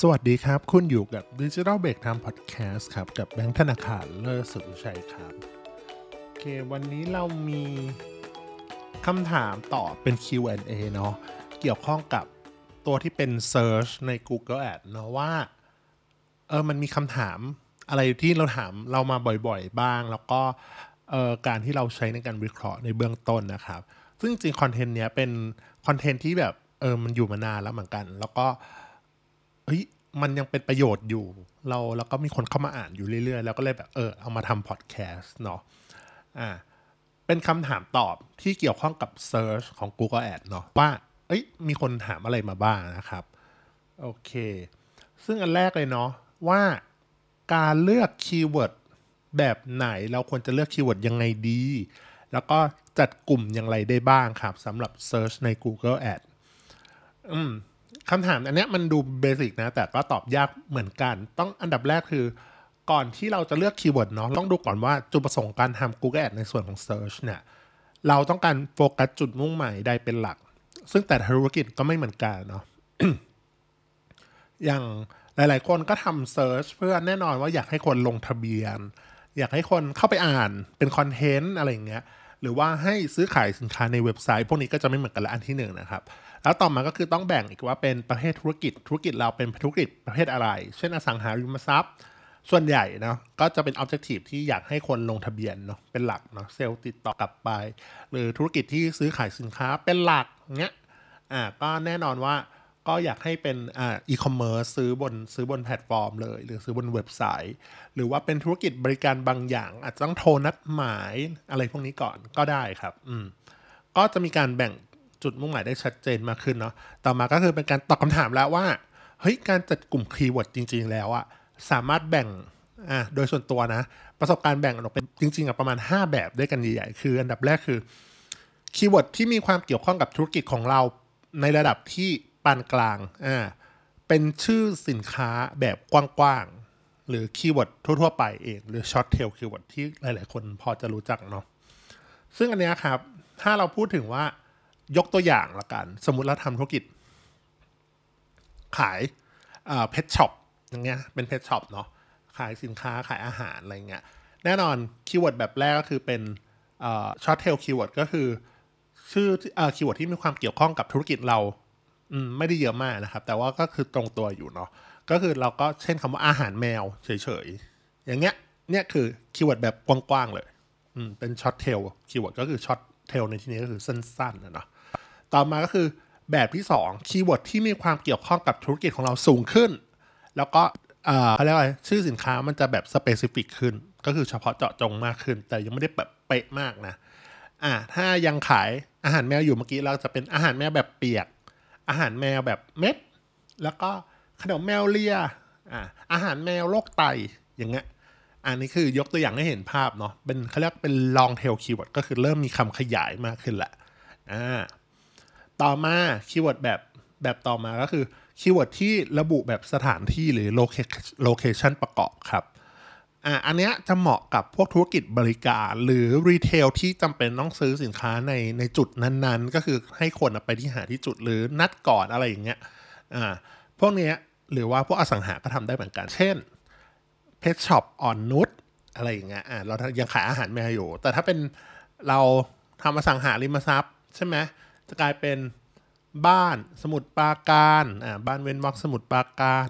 สวัสดีครับ คุณอยู่กับ Digital Break Time Podcast ครับ กับแบงค์ธนาคารเลิศสุดชัยครับ โอเค วันนี้เรามีคำถามตอบเป็น Q&A เนาะเกี่ยวข้องกับตัวที่เป็น Search ใน Google Ad เนาะว่า เออมันมีคำถามอะไรที่เราถามเรามาบ่อยๆ บ้าง แล้วก็เออการที่เราใช้ในการวิเคราะห์ในเบื้องต้นนะครับ ซึ่งจริงคอนเทนต์เนี้ยเป็นcontent ที่แบบเออมันอยู่มานานแล้วเหมือนกัน แล้วก็เฮ้ยมันยังเป็นประโยชน์อยู่ เราแล้วก็มีคนเข้ามาอ่านอยู่เรื่อยๆ แล้วก็เลยแบบเออเอามาทำพอดแคสต์เนาะอ่าเป็นคำถามตอบที่เกี่ยวข้องกับ Search ของ Google Ads เนาะว่าเอ้ยมีคนถามอะไรมาบ้างนะครับ โอเค ซึ่งอันแรกเลยเนาะว่าการเลือก keyword แบบไหนเราควรจะเลือก keyword ยังไงดี แล้วก็จัดกลุ่มอย่างไรได้บ้างครับสำหรับ Search ใน Google Ad อืม คำถามอันเนี้ยมันดูเบสิกนะ แต่ก็ตอบยากเหมือนกัน ต้องอันดับแรกคือ ก่อนที่เราจะเลือกคีย์เวิร์ดเนาะต้องดูก่อนว่าจุดประสงค์การทำ Google Ad ในส่วนของ Search เนี่ยเราต้องการโฟกัสจุดมุ่งหมายใดเป็นหลัก ซึ่งแต่ธุรกิจก็ไม่เหมือนกันเนาะอย่างหลาย ๆ คนก็ทำ search เพื่อแน่นอนว่าอยากให้คนลงทะเบียน อยากให้คนเข้าไปอ่านเป็นคอนเทนต์อะไรอย่างเงี้ย หรือว่าให้ซื้อขายสินค้าในเว็บไซต์ พวกนี้ก็จะไม่เหมือนกันละอันที่หนึ่งนะครับแล้วต่อมาก็คือต้องแบ่งอีกว่าเป็นประเภทธุรกิจ ธุรกิจเราเป็นธุรกิจประเภทอะไร เช่นอสังหาริมทรัพย์ ส่วนใหญ่เนาะก็จะเป็น objective ที่อยากให้คนลงทะเบียนเนาะเป็นหลักเนาะเซลล์ติดต่อกลับไป หรือธุรกิจที่ซื้อขายสินค้าเป็นหลักเงี้ยอ่าก็แน่นอนว่า ก็อยากให้เป็นอ่าอีคอมเมิร์ซซื้อบนซื้อบนแพลตฟอร์มเลย หรือซื้อบนเว็บไซต์ หรือว่าเป็นธุรกิจบริการบางอย่าง อาจจะต้องโทรนัดหมายอะไรพวกนี้ก่อนก็ได้ครับ อืมก็จะมีการแบ่งจุดมุ่งหมายได้ชัดเจนมากขึ้นเนาะต่อมาก็คือเป็นการตอบคำถามแล้วว่าเฮ้ยการจัดกลุ่มคีย์เวิร์ดจริง ๆ แล้วอะสามารถแบ่งอ่าโดยส่วนตัวนะ ประสบการณ์แบ่งออกเป็นจริงๆอะประมาณ 5 แบบด้วยกันใหญ่ๆคือ อันดับแรกคือคีย์เวิร์ดที่มีความเกี่ยวข้องกับธุรกิจของเราในระดับที่ ปานกลางอ่าเป็นชื่อสินค้าแบบกว้างๆ หรือคีย์เวิร์ดทั่วๆ ไปเอง หรือ short tail keyword ที่หลายๆ คนพอจะรู้จักเนาะซึ่งอันเนี้ยครับ ถ้าเราพูดถึงว่ายกตัวอย่างละกัน สมมติเราทำธุรกิจ ขาย pet shop อย่างเงี้ยเป็น pet shop เนาะขายสินค้าขายอาหารอะไรเงี้ยแน่นอนคีย์เวิร์ดแบบแรกก็คือเป็น short tail keyword ก็คือ ชื่อคีย์เวิร์ดที่มีความเกี่ยวข้องกับธุรกิจเรา อืมไม่ได้เยอะมากนะครับ แต่ว่าก็คือตรงตัวอยู่เนาะก็คือเราก็เช่นคำว่าอาหารแมวเฉยๆ อย่างเงี้ยเนี่ยคือคีย์เวิร์ดแบบกว้างๆเลยอืมเป็น short tail keyword ก็คือ short tail ในที่นี้ก็คือสั้นๆนะเนาะต่อมาก็คือแบบที่2คีย์เวิร์ดที่มีความเกี่ยวข้องกับธุรกิจของเราสูงขึ้น แล้วก็เขาเรียกว่าชื่อสินค้ามันจะแบบ specific ขึ้น ก็คือเฉพาะเจาะจงมากขึ้น แต่ยังไม่ได้แบบเป๊ะมากนะอ่าถ้ายังขายอาหารแมวอยู่เมื่อกี้เราจะเป็นอาหารแมวแบบเปียก อาหารแมวแบบเม็ด แล้วก็ขนมแมวเลียอ่าอาหารแมวโรคไตอย่างเงี้ยอันนี้คือยกตัวอย่างให้เห็นภาพเนาะเป็นเขาเรียกเป็น long tail keyword ก็คือเริ่มมีคำขยายมากขึ้นแหละอ่าต่อมาคีย์เวิร์ดแบบแบบต่อมาก็คือคีย์เวิร์ดที่ระบุแบบสถานที่หรือ location ประกอบครับ อ่าอันเนี้ยจะเหมาะกับพวกธุรกิจบริการ หรือ retail ที่จำเป็นต้องซื้อสินค้าในในจุดนั้นๆ ก็คือให้คนไปที่หาที่จุดหรือนัดก่อนอะไรอย่างเงี้ยอ่าพวกเนี้ยหรือว่าพวกอสังหาก็ทำได้เหมือนกัน เช่น pet shop อ่อนนุชอะไรอย่างเงี้ยอ่าเรายังขายอาหารแมวอยู่ แต่ถ้าเป็นเราทำอสังหาริมทรัพย์ ใช่ไหมจะกลายเป็นบ้านสมุทรปราการอ่าบ้านเวนม็อกสมุทรปราการ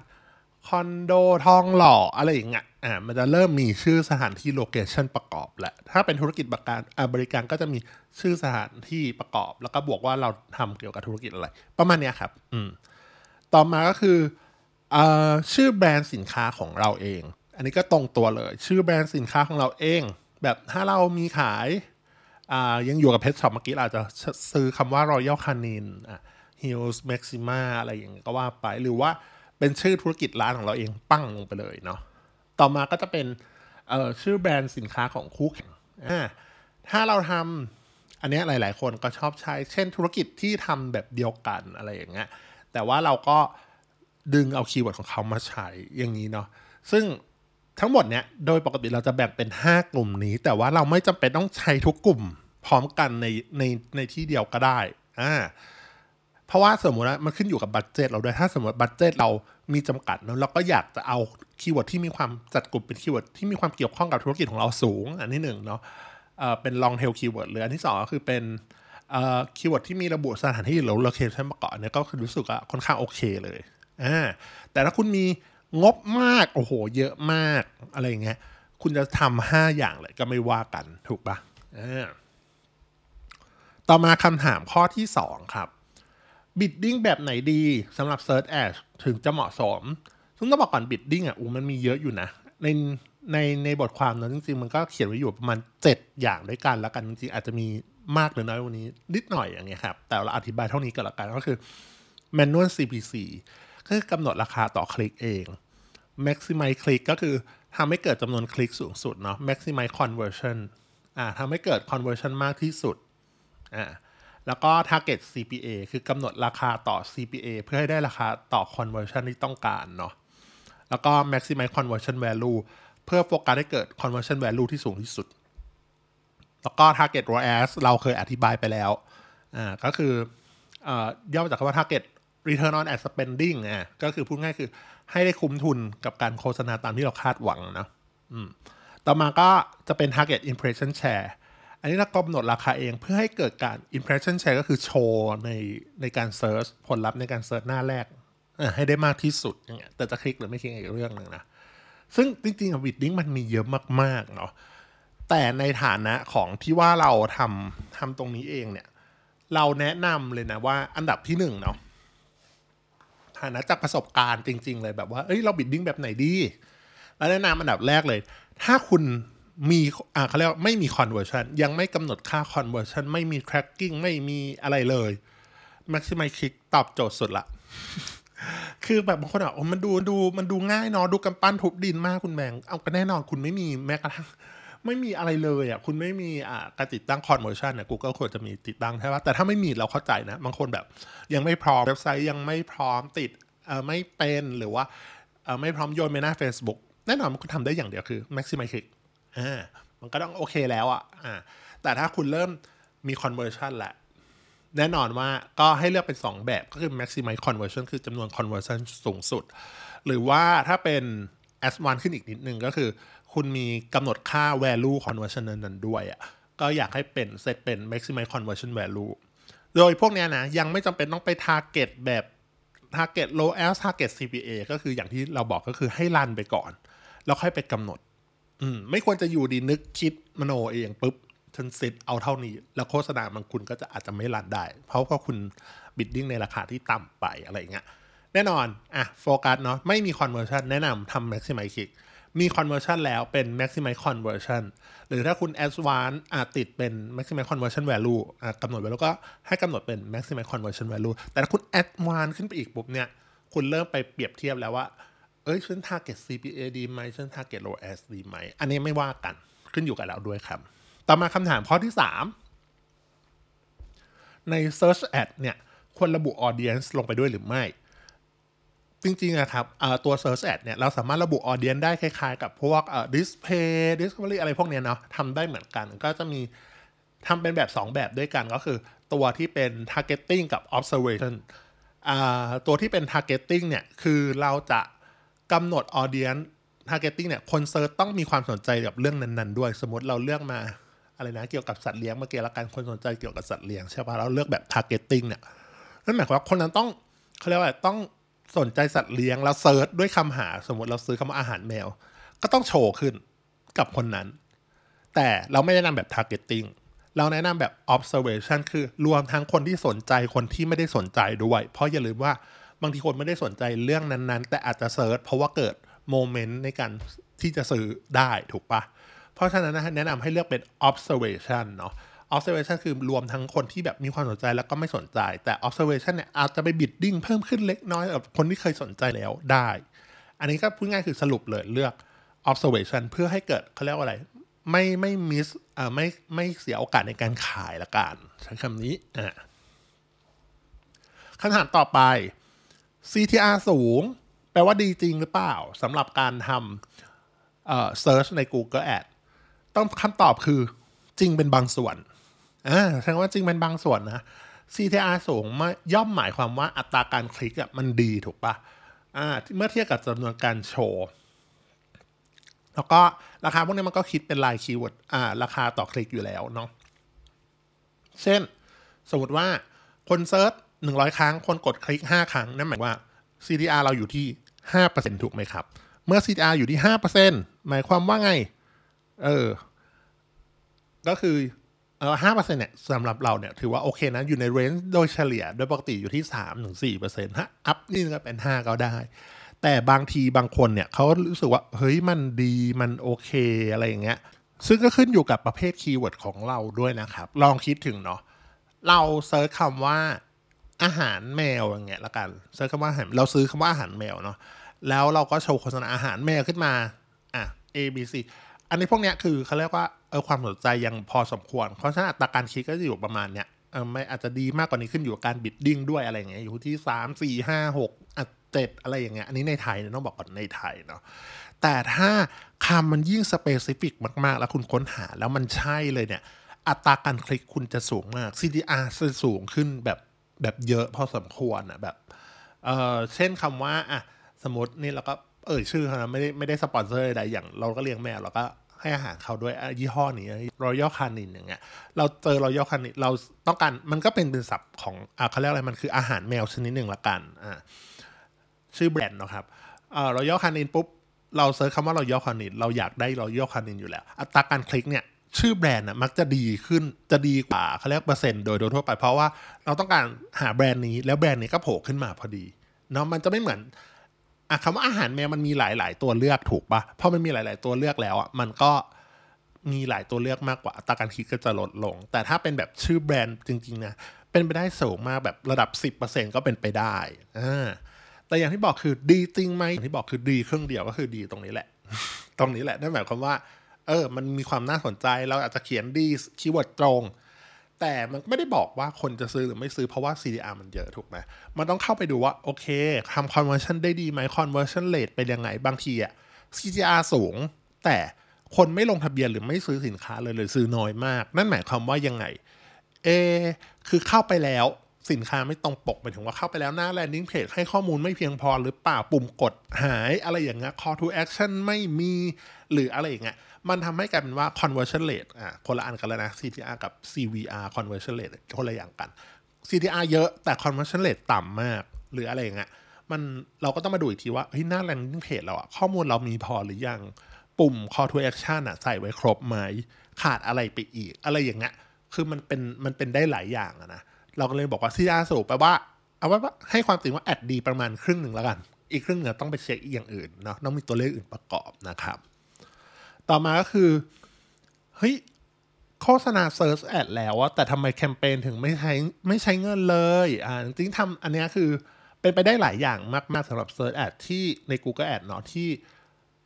คอนโดทองหล่ออะไรอย่างเงี้ย อ่ามันจะเริ่มมีชื่อสถานที่ location ประกอบแหละ ถ้าเป็นธุรกิจบริการบริการก็จะมีชื่อสถานที่ประกอบ แล้วก็บวกว่าเราทำเกี่ยวกับธุรกิจอะไร ประมาณเนี้ยครับ อืม ต่อมาก็คืออชื่อแบรนด์สินค้าของเราเอง อันนี้ก็ตรงตัวเลย ชื่อแบรนด์สินค้าของเราเอง แบบถ้าเรามีขายอ่ายังอยู่กับ pet shop เมื่อกี้เราจะซื้อคำว่า Royal Canin อะ Hills Maxima อะไรอย่างเงี้ยก็ว่าไป หรือว่าเป็นชื่อธุรกิจร้านของเราเองปั้งลงไปเลยเนาะ ต่อมาก็จะเป็นชื่อแบรนด์สินค้าของคู่แข่งถ้าเราทำอันนี้หลาย ๆ คนก็ชอบใช้ เช่นธุรกิจที่ทำแบบเดียวกันอะไรอย่างเงี้ย แต่ว่าเราก็ดึงเอาคีย์เวิร์ดของเขามาใช้อย่างนี้เนาะ ซึ่งทั้งหมดเนี้ยโดยปกติเราจะแบ่งเป็น 5 กลุ่มนี้ แต่ว่าเราไม่จำเป็นต้องใช้ทุกกลุ่มพร้อมกันในในในที่เดียวก็ได้ อ่า เพราะว่าสมมติว่ามันขึ้นอยู่กับ budget เราด้วยถ้าสมมติ budget เรามีจำกัดเนาะเราก็อยากจะเอาคีย์เวิร์ดที่มีความจัดกลุ่มเป็นคีย์เวิร์ดที่มีความเกี่ยวข้องกับธุรกิจของเราสูง อันที่หนึ่งเนาะเป็น long tail keyword หรืออันที่สองก็คือเป็นคีย์เวิร์ดที่มีระบุสถานที่หรือ location มาก่อนเนี่ยก็คือรู้สึกว่าค่อนข้างโอเคเลยอ่าแต่ถ้าคุณมีงบมากโอ้โห เยอะมากอะไรเงี้ยคุณจะทำห้าอย่างเลยก็ไม่ว่ากันถูกปะอ่าต่อมาคำถามข้อที่สองครับ bidding แบบไหนดีสำหรับ search ad ถึงจะเหมาะสม ซึ่งต้องบอกก่อน bidding อะอูมันมีเยอะอยู่นะ ในในในบทความนั้นจริงๆ มันก็เขียนไว้อยู่ประมาณ 7 อย่างด้วยกันแล้วกันจริงๆอาจจะมีมากหรือน้อยวันนี้นิดหน่อยอย่างเงี้ยครับ แต่เราอธิบายเท่านี้ก็แล้วกันก็คือ manual CPC ก็คือกำหนดราคาต่อคลิกเอง maximize click ก็คือทำให้เกิดจำนวนคลิกสูงสุดเนาะ maximize conversion อ่าทำให้เกิด conversion มากที่สุดอ่า แล้วก็ target CPA คือกำหนดราคาต่อ CPA เพื่อให้ได้ราคาต่อ conversion ที่ต้องการเนาะแล้วก็ maximize conversion value เพื่อโฟกัสให้เกิด conversion value ที่สูงที่สุด แล้วก็ target ROAS เราเคยอธิบายไปแล้วอ่าก็คือเอ่อย่อมาจากคำว่า target return on ad spending อะก็คือพูดง่ายคือให้ได้คุ้มทุนกับการโฆษณาตามที่เราคาดหวังนะอืมต่อมาก็จะเป็น target impression share อันนี้เรากำหนดราคาเองเพื่อให้เกิดการ impression share ก็คือโชว์ในในการ search ผลลัพธ์ในการ search หน้าแรกให้ได้มากที่สุดอย่างเงี้ยแต่จะคลิกหรือไม่คลิกอีกเรื่องหนึ่งนะ ซึ่งจริงๆวิดดิ้งมันมีเยอะมากๆเนาะแต่ในฐานะของที่ว่าเราทำทำตรงนี้เองเนี่ย เราแนะนำเลยนะว่าอันดับที่หนึ่งเนาะฐานะจากประสบการณ์จริง ๆ เลยแบบว่าเอ้ยเราบิดดิ้งแบบไหนดี แล้วแนะนำอันดับแรกเลย ถ้าคุณ มีอ่าเขาเรียกว่าไม่มี conversion ยังไม่กำหนดค่า conversion ไม่มี tracking ไม่มีอะไรเลย maximize click ตอบโจทย์สุดละ คือแบบบางคนอะมันดูดูมันดูง่ายเนาะดูกำปั้นทุบดินมากคุณแบงเอาก็แน่นอนคุณไม่มีแม้กระทั่งไม่มีอะไรเลยอะคุณไม่มีอ่าการติดตั้ง conversion เนี่ย Google ควรจะมีติดตั้งใช่ปะแต่ถ้าไม่มีเราเข้าใจนะบางคนแบบ ยังไม่พร้อมเว็บไซต์ยังไม่พร้อมติดเอ่อไม่เป็นหรือว่าเอ่อไม่พร้อมโยนไปหน้า Facebook แน่นอนมันก็ทำได้อย่างเดียวคือ maximize click อ่ามันก็ต้องโอเคแล้วอะอ่าแต่ถ้าคุณเริ่มมี conversion แหละแน่นอนว่าก็ให้เลือกเป็น 2 แบบก็คือ maximize conversion คือจำนวน conversion สูงสุด หรือว่าถ้าเป็น as one ขึ้นอีกนิดนึงก็คือ คุณมีกำหนดค่า value conversion นั้นๆด้วยอะก็อยากให้เป็นเซตเป็น maximize conversion value โดยพวกเนี้ยนะ ยังไม่จำเป็นต้องไป target แบบ target low as target CPA ก็คืออย่างที่เราบอกก็คือให้รันไปก่อน แล้วค่อยไปกำหนด อืมไม่ควรจะอยู่ดีนึกคิดมโนเองปุ๊บฉันเซตเอาเท่านี้ แล้วโฆษณามันคุณก็จะอาจจะไม่รันได้ เพราะว่าคุณบิดดิ้งในราคาที่ต่ำไปอะไรอย่างเงี้ยแน่นอนอะโฟกัสเนาะไม่มี conversion แนะนำทำ maximize click มี conversion แล้วเป็น maximize conversion หรือถ้าคุณ advance อะติดเป็น maximize conversion value อะกำหนดไว้แล้วก็ให้กำหนดเป็น maximize conversion value แต่ถ้าคุณ advance ขึ้นไปอีกปุ๊บเนี่ย คุณเริ่มไปเปรียบเทียบแล้วว่า เอ้ยฉัน target CPA ดีไหมฉัน target low as ดีไหม อันนี้ไม่ว่ากันขึ้นอยู่กับเราด้วยครับ ต่อมาคำถามข้อที่ 3 ใน search ad เนี่ยควรระบุ audience ลงไปด้วยหรือไม่ จริงๆนะครับตัว search ad เนี่ยเราสามารถระบุ audience ได้คล้ายๆ กับพวก display discovery อะไรพวกเนี้ยเนาะทำได้เหมือนกันก็จะมีทำเป็นแบบ 2 แบบด้วยกันก็คือตัวที่เป็น targeting กับ observation ตัวที่เป็น targeting เนี่ยคือเราจะ กำหนด audience targeting เนี่ยคน search ต้องมีความสนใจกับเรื่องนั้นๆด้วย สมมติเราเลือกมาอะไรนะเกี่ยวกับสัตว์เลี้ยงเมื่อกี้ละกันคนสนใจเกี่ยวกับสัตว์เลี้ยงใช่ปะเราเลือกแบบ targeting เนี่ยนั่นหมายความว่าคนนั้นต้องเขาเรียกว่าต้องสนใจสัตว์เลี้ยงแล้ว search ด้วยคำหาสมมติเราซื้อคำว่าอาหารแมว ก็ต้องโชว์ขึ้นกับคนนั้น แต่เราไม่แนะนำแบบ targeting เราแนะนำแบบ observation คือรวมทั้งคนที่สนใจคนที่ไม่ได้สนใจด้วย เพราะอย่าลืมว่า บางทีคนไม่ได้สนใจเรื่องนั้นๆ แต่อาจจะ search เพราะว่าเกิด moment ในการที่จะซื้อได้ถูกปะเพราะฉะนั้นนะแนะนำให้เลือกเป็น observation เนาะ observation คือรวมทั้งคนที่แบบมีความสนใจแล้วก็ไม่สนใจ แต่ observation เนี่ยอาจจะไป bidding เพิ่มขึ้นเล็กน้อยกับคนที่เคยสนใจแล้วได้ อันนี้ก็พูดง่ายคือสรุปเลยเลือก observation เพื่อให้เกิดเขาเรียกว่าอะไร ไม่ไม่ miss อ่าไม่ไม่เสียโอกาสในการขายละกันใช้คำนี้อ่าคำถามต่อไป CTR สูง แปลว่าดีจริงหรือเปล่าสำหรับการทำเอ่อ search ใน Google Ad ต้องคำตอบคือจริงเป็นบางส่วนอ่าแสดงว่าจริงเป็นบางส่วนนะ CTR สูงมาย่อมหมายความว่าอัตราการคลิกอะมันดีถูกปะอ่าเมื่อเทียบกับจำนวนการโชว์ แล้วก็ราคาพวกนี้มันก็คิดเป็นราย keyword อ่าราคาต่อคลิกอยู่แล้วเนาะเช่น สมมติว่าคน search หนึ่งร้อยครั้งคนกดคลิกห้าครั้ง นั่นหมายว่า CTR เราอยู่ที่ห้าเปอร์เซ็นต์ถูกไหมครับ เมื่อ CTR อยู่ที่ห้าเปอร์เซ็นหมายความว่าไง เออ ก็คือเออห้าเปอร์เซ็นเนี่ยสำหรับเราเนี่ย ถือว่าโอเคนะ อยู่ใน range โดยเฉลี่ย โดยปกติอยู่ที่สามถึงสี่เปอร์เซ็นต์ฮะอัพนี่ก็เป็นห้าก็ได้ แต่บางทีบางคนเนี่ยเขารู้สึกว่า เฮ้ยมันดีมันโอเคอะไรอย่างเงี้ย ซึ่งก็ขึ้นอยู่กับประเภท keyword ของเราด้วยนะครับ ลองคิดถึงเนาะเรา search คำว่า อาหารแมวอย่างเงี้ยละกัน search คำว่าอาหารเรา search คำว่าอาหารแมวเนาะแล้วเราก็โชว์โฆษณาอาหารแมวขึ้นมาอะ A B C อันนี้พวกเนี้ยคือเขาเรียกว่าเออความสนใจยังพอสมควร เพราะฉะนั้นอัตราการคลิกก็จะอยู่ประมาณเนี้ยเออไม่อาจจะดีมากกว่านี้ขึ้นอยู่กับการ bidding ด้วยอะไรอย่างเงี้ยอยู่ที่สามสี่ห้าหกอะเจ็ดอะไรอย่างเงี้ยอันนี้ในไทยเนี่ยต้องบอกก่อนในไทยเนาะแต่ถ้าคำมันยิ่ง specific มากๆ แล้วคุณค้นหาแล้วมันใช่เลยเนี่ยอัตราการคลิกคุณจะสูงมาก CTR จะสูงขึ้นแบบ แบบเยอะพอสมควรอะแบบเออเช่นคำว่าอะสมมตินี่เราก็เอ่ยชื่อเขานะไม่ได้ไม่ได้สปอนเซอร์ใดอย่างเราก็เลี้ยงแมวเราก็ให้อาหารเขาด้วยยี่ห้อนี้รอยัลคานินอย่างเงี้ย เราเจอรอยัลคานินเราต้องการมันก็เป็นเป็นศัพท์ของอะเขาเรียกอะไรมันคืออาหารแมวชนิดหนึ่งละกันอ่าชื่อแบรนด์นะครับเอ่อรอยัลคานินปุ๊บเรา search คำว่ารอยัลคานินเราอยากได้รอยัลคานินอยู่แล้ว อัตราการคลิกเนี่ย ชื่อแบรนด์นะมักจะดีขึ้นจะดีกว่าเขาเรียกเปอร์เซ็นต์โดยโดยทั่วไป เพราะว่าเราต้องการหาแบรนด์นี้แล้วแบรนด์นี้ก็โผล่ขึ้นมาพอดีเนาะมันจะไม่เหมือนอะคำว่าอาหารแมวมันมีหลาย ๆ ตัวเลือกถูกปะพอมันมีหลาย ๆ ตัวเลือกแล้วอะมันก็มีหลายตัวเลือกมากกว่าอัตราการคลิกก็จะลดลง แต่ถ้าเป็นแบบชื่อแบรนด์จริง ๆ นะ เป็นไปได้สูงมากแบบระดับ 10%ก็เป็นไปได้อ่าแต่อย่างที่บอกคือดีจริงไหมอย่างที่บอกคือดีเครื่องเดียวก็คือดีตรงนี้แหละ ตรงนี้แหละนั่นหมายความว่า เออ มันมีความน่าสนใจเราอาจจะเขียนดีคีย์เวิร์ดตรง แต่มันไม่ได้บอกว่าคนจะซื้อหรือไม่ซื้อเพราะว่า CDR มันเยอะถูกไหมมันต้องเข้าไปดูว่า โอเคทำ conversion ได้ดีไหม conversion rate เป็นยังไงบางทีอะ CDR สูง แต่คนไม่ลงทะเบียนหรือไม่ซื้อสินค้าเลยหรือซื้อน้อยมาก นั่นหมายความว่ายังไง เอ คือเข้าไปแล้วสินค้าไม่ตรงปกหมายถึงว่าเข้าไปแล้วหน้า landing page ให้ข้อมูลไม่เพียงพอหรือเปล่าปุ่มกดหายอะไรอย่างเงี้ย call to action ไม่มีหรืออะไรอย่างเงี้ย มันทำให้กลายเป็นว่า conversion rate อะคนละอันกันแล้วนะ CTR กับ CVR conversion rate คนละอย่างกัน CTR เยอะแต่ conversion rate ต่ำมาก หรืออะไรอย่างเงี้ยมันเราก็ต้องมาดูอีกทีว่าเฮ้ยหน้า landing page เราอะข้อมูลเรามีพอหรือยังปุ่ม call to action อะใส่ไว้ครบไหมขาดอะไรไปอีก อะไรอย่างเงี้ยคือมันเป็นมันเป็นได้หลายอย่างอะนะเราก็เลยบอกว่า CTR สูงแปลว่าเอาว่าให้ความจริงว่าแอดดีประมาณครึ่งหนึ่งแล้วกัน อีกครึ่งหนึ่งต้องไปเช็คอีกอย่างอื่นเนาะต้องมีตัวเลขอื่นประกอบนะครับ ต่อมาก็คือ เฮ้ย โฆษณา Search Ad แล้วอะแต่ทำไมแคมเปญถึงไม่ใช้ไม่ใช้เงินเลย อ่า จริงๆทำอันเนี้ยคือเป็นไปได้หลายอย่างมาก ๆสำหรับ Search Ad ที่ใน Google Ad เนาะที่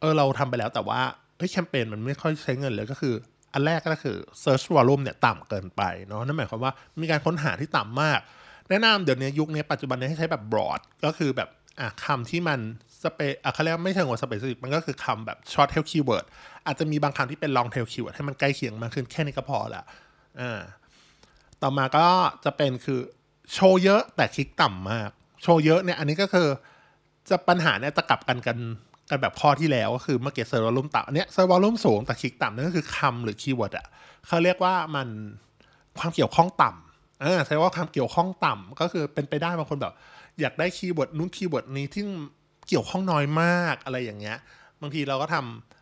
เออ เราทำไปแล้วแต่ว่าเฮ้ยแคมเปญมันไม่ค่อยใช้เงินเลยก็คือ อันแรกก็คือ search volume เนี่ยต่ำเกินไปเนาะนั่นหมายความว่ามีการค้นหาที่ต่ำมาก แนะนำเดี๋ยวนี้ยุคนี้ปัจจุบันนี้ให้ใช้แบบ broad ก็คือแบบ อะคำที่มันสเปอะเขาเรียกไม่เชิงว่า specific มันก็คือคำแบบ short tail keyword อาจจะมีบางคำที่เป็น long tail keyword ให้มันใกล้เคียงมากขึ้นแค่นี้ก็พอละอ่าต่อมาก็จะเป็นคือโชว์เยอะแต่คลิกต่ำมาก โชว์เยอะเนี่ยอันนี้ก็คือจะปัญหาเนี่ยจะกลับกันกันกันแบบข้อที่แล้วก็คือเมื่อกี้ search volume ต่ำอันเนี้ย search volume สูงแต่คลิกต่ำนั่นก็คือคำหรือ keyword อะเขาเรียกว่ามันความเกี่ยวข้องต่ำ อ่าใช่ว่าความเกี่ยวข้องต่ำก็คือเป็นไปได้บางคนแบบ อยากได้ keyword นู้น keyword นี้ที่เกี่ยวข้องน้อยมากอะไรอย่างเงี้ย บางทีเราก็ท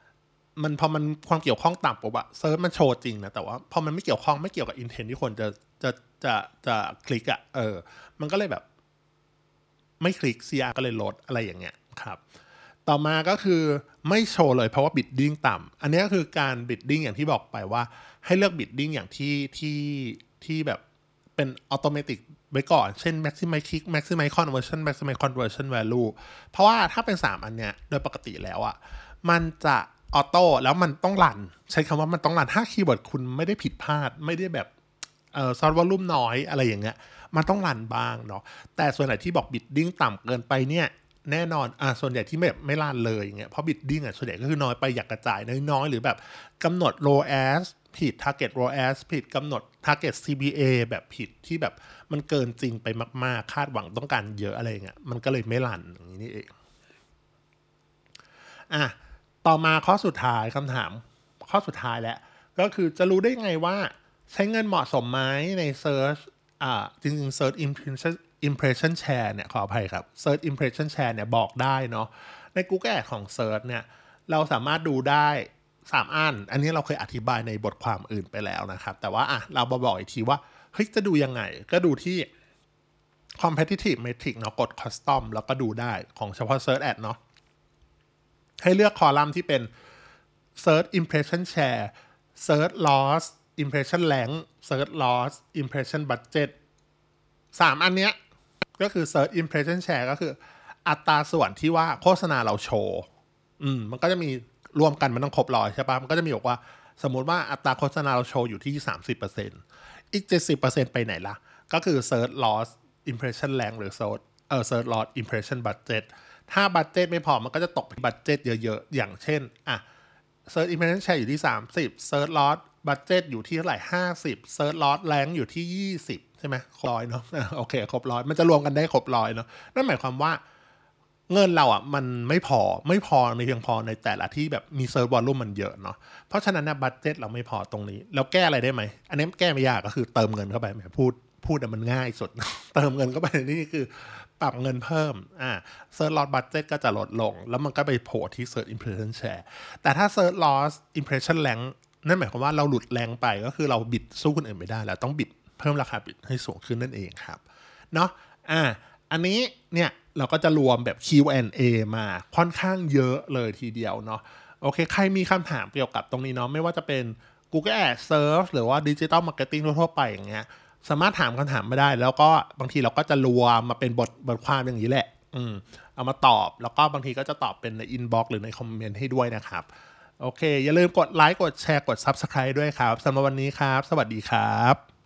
ำมันพอมันความเกี่ยวข้องต่ำปุ๊บอะ search มันโชว์จริงนะแต่ว่าพอมันไม่เกี่ยวข้องไม่เกี่ยวกับ intent ที่คนจะจะจะจะคลิกอะเออ มันก็เลยแบบ ไม่คลิก CTR ก็เลยลดอะไรอย่างเงี้ยครับ ต่อมาก็คือไม่โชว์เลยเพราะว่า bidding ต่ำอันนี้ก็คือการ bidding อย่างที่บอกไปว่า ให้เลือก bidding อย่างที่ที่ที่แบบ เป็นอัตโนมัติไว้ก่อน เช่น maximize click maximize conversion maximize conversion value เพราะว่าถ้าเป็น 3 อันเนี้ยโดยปกติแล้วอะมันจะ auto แล้วมันต้อง run ใช้คำว่ามันต้อง run ถ้า keyword คุณไม่ได้ผิดพลาด ไม่ได้แบบเอ่อ search volume น้อยอะไรอย่างเงี้ยมันต้อง run บ้างเนาะแต่ส่วนไหนที่บอก bidding ต่ำเกินไปเนี่ยแน่นอน อะส่วนใหญ่ที่แบบไม่ run เลยอย่างเงี้ย เพราะ bidding อะ ส่วนใหญ่ก็คือน้อยไปอยากกระจายน้อยๆ หรือแบบกำหนด ROAS ผิด target ROAS ผิดกำหนด target CPA แบบผิดที่แบบมันเกินจริงไปมาก ๆ คาดหวังต้องการเยอะอะไรเงี้ยมันก็เลยไม่ run อย่างนี้นี่เองอะต่อมาข้อสุดท้ายคำถามข้อสุดท้ายแหล้วก็คือจะรู้ได้ไงว่าใช้เงินเหมาะสมไหมใน Search อ่าจริงๆ Search Impression Impression Share เนี่ยขออภัยครับ Search Impression Share เนี่ยบอกได้เนาะใน Google Ads ของ Search เนี่ยเราสามารถดูได้ 3อัน อันนี้เราเคยอธิบายในบทความอื่นไปแล้วนะครับ แต่ว่าอะเรามาบอกอีกทีว่าเฮ้ยจะดูยังไง ก็ดูที่ competitive metric เนาะกด custom แล้วก็ดูได้ของเฉพาะ search ad เนาะให้เลือกคอลัมน์ที่เป็น search impression share search loss impression rank search loss impression budget สามอันเนี้ยก็คือ search impression share ก็คืออัตราส่วนที่ว่าโฆษณาเราโชว์ อืม มันก็จะมี รวมกันมันต้องครบร้อยใช่ปะมันก็จะมีบอกว่าสมมุติว่าอัตราโฆษณาเราโชว์อยู่ที่ 30%อีก 70%ไปไหนล่ะ ก็คือ search loss impression rank หรือ search เออ search loss impression budget ถ้า budget ไม่พอมันก็จะตกเป็น budget เยอะๆ อย่างเช่น อะ search impression share อยู่ที่ 30 search loss budget อยู่ที่เท่าไหร่ 50 search loss rank อยู่ที่ 20 ใช่ไหมครบร้อยเนาะโอเค ครบร้อย มันจะรวมกันได้ครบร้อยเนาะนั่นหมายความว่า เงินเราอะมันไม่พอไม่พอไม่เพียงพอในแต่ละที่แบบมี search volume มันเยอะเนาะเพราะฉะนั้นนะ budget เราไม่พอตรงนี้แล้วแก้อะไรได้ไหม อันนี้แก้ไม่ยากก็คือเติมเงินเข้าไปแหมพูดพูดมันง่ายสุด เติมเงินเข้าไปนี่คือปรับเงินเพิ่มอ่า search loss budget ก็จะลดลง แล้วมันก็ไปโผล่ที่ search impression share แต่ถ้า search loss impression rank นั่นหมายความว่าเราหลุด rank ไปก็คือเรา bid สู้คนอื่นไม่ได้แล้วต้อง bid เพิ่มราคา bid ให้สูงขึ้นนั่นเองครับเนาะอ่า อันนี้เนี่ยเราก็จะรวมแบบ Q&A มาค่อนข้างเยอะเลยทีเดียวเนาะโอเค ใครมีคำถามเกี่ยวกับตรงนี้เนาะไม่ว่าจะเป็น Google Ads Search หรือว่า Digital Marketing ทั่วๆไปอย่างเงี้ยสามารถถามคำถามมาได้ แล้วก็บางทีเราก็จะรวมมาเป็นบทบทความอย่างนี้แหละ อืมเอามาตอบแล้วก็บางทีก็จะตอบเป็นใน inbox หรือในคอมเมนต์ให้ด้วยนะครับ โอเค อย่าลืมกดไลค์กดแชร์กด Subscribe ด้วยครับสำหรับวันนี้ครับ สวัสดีครับ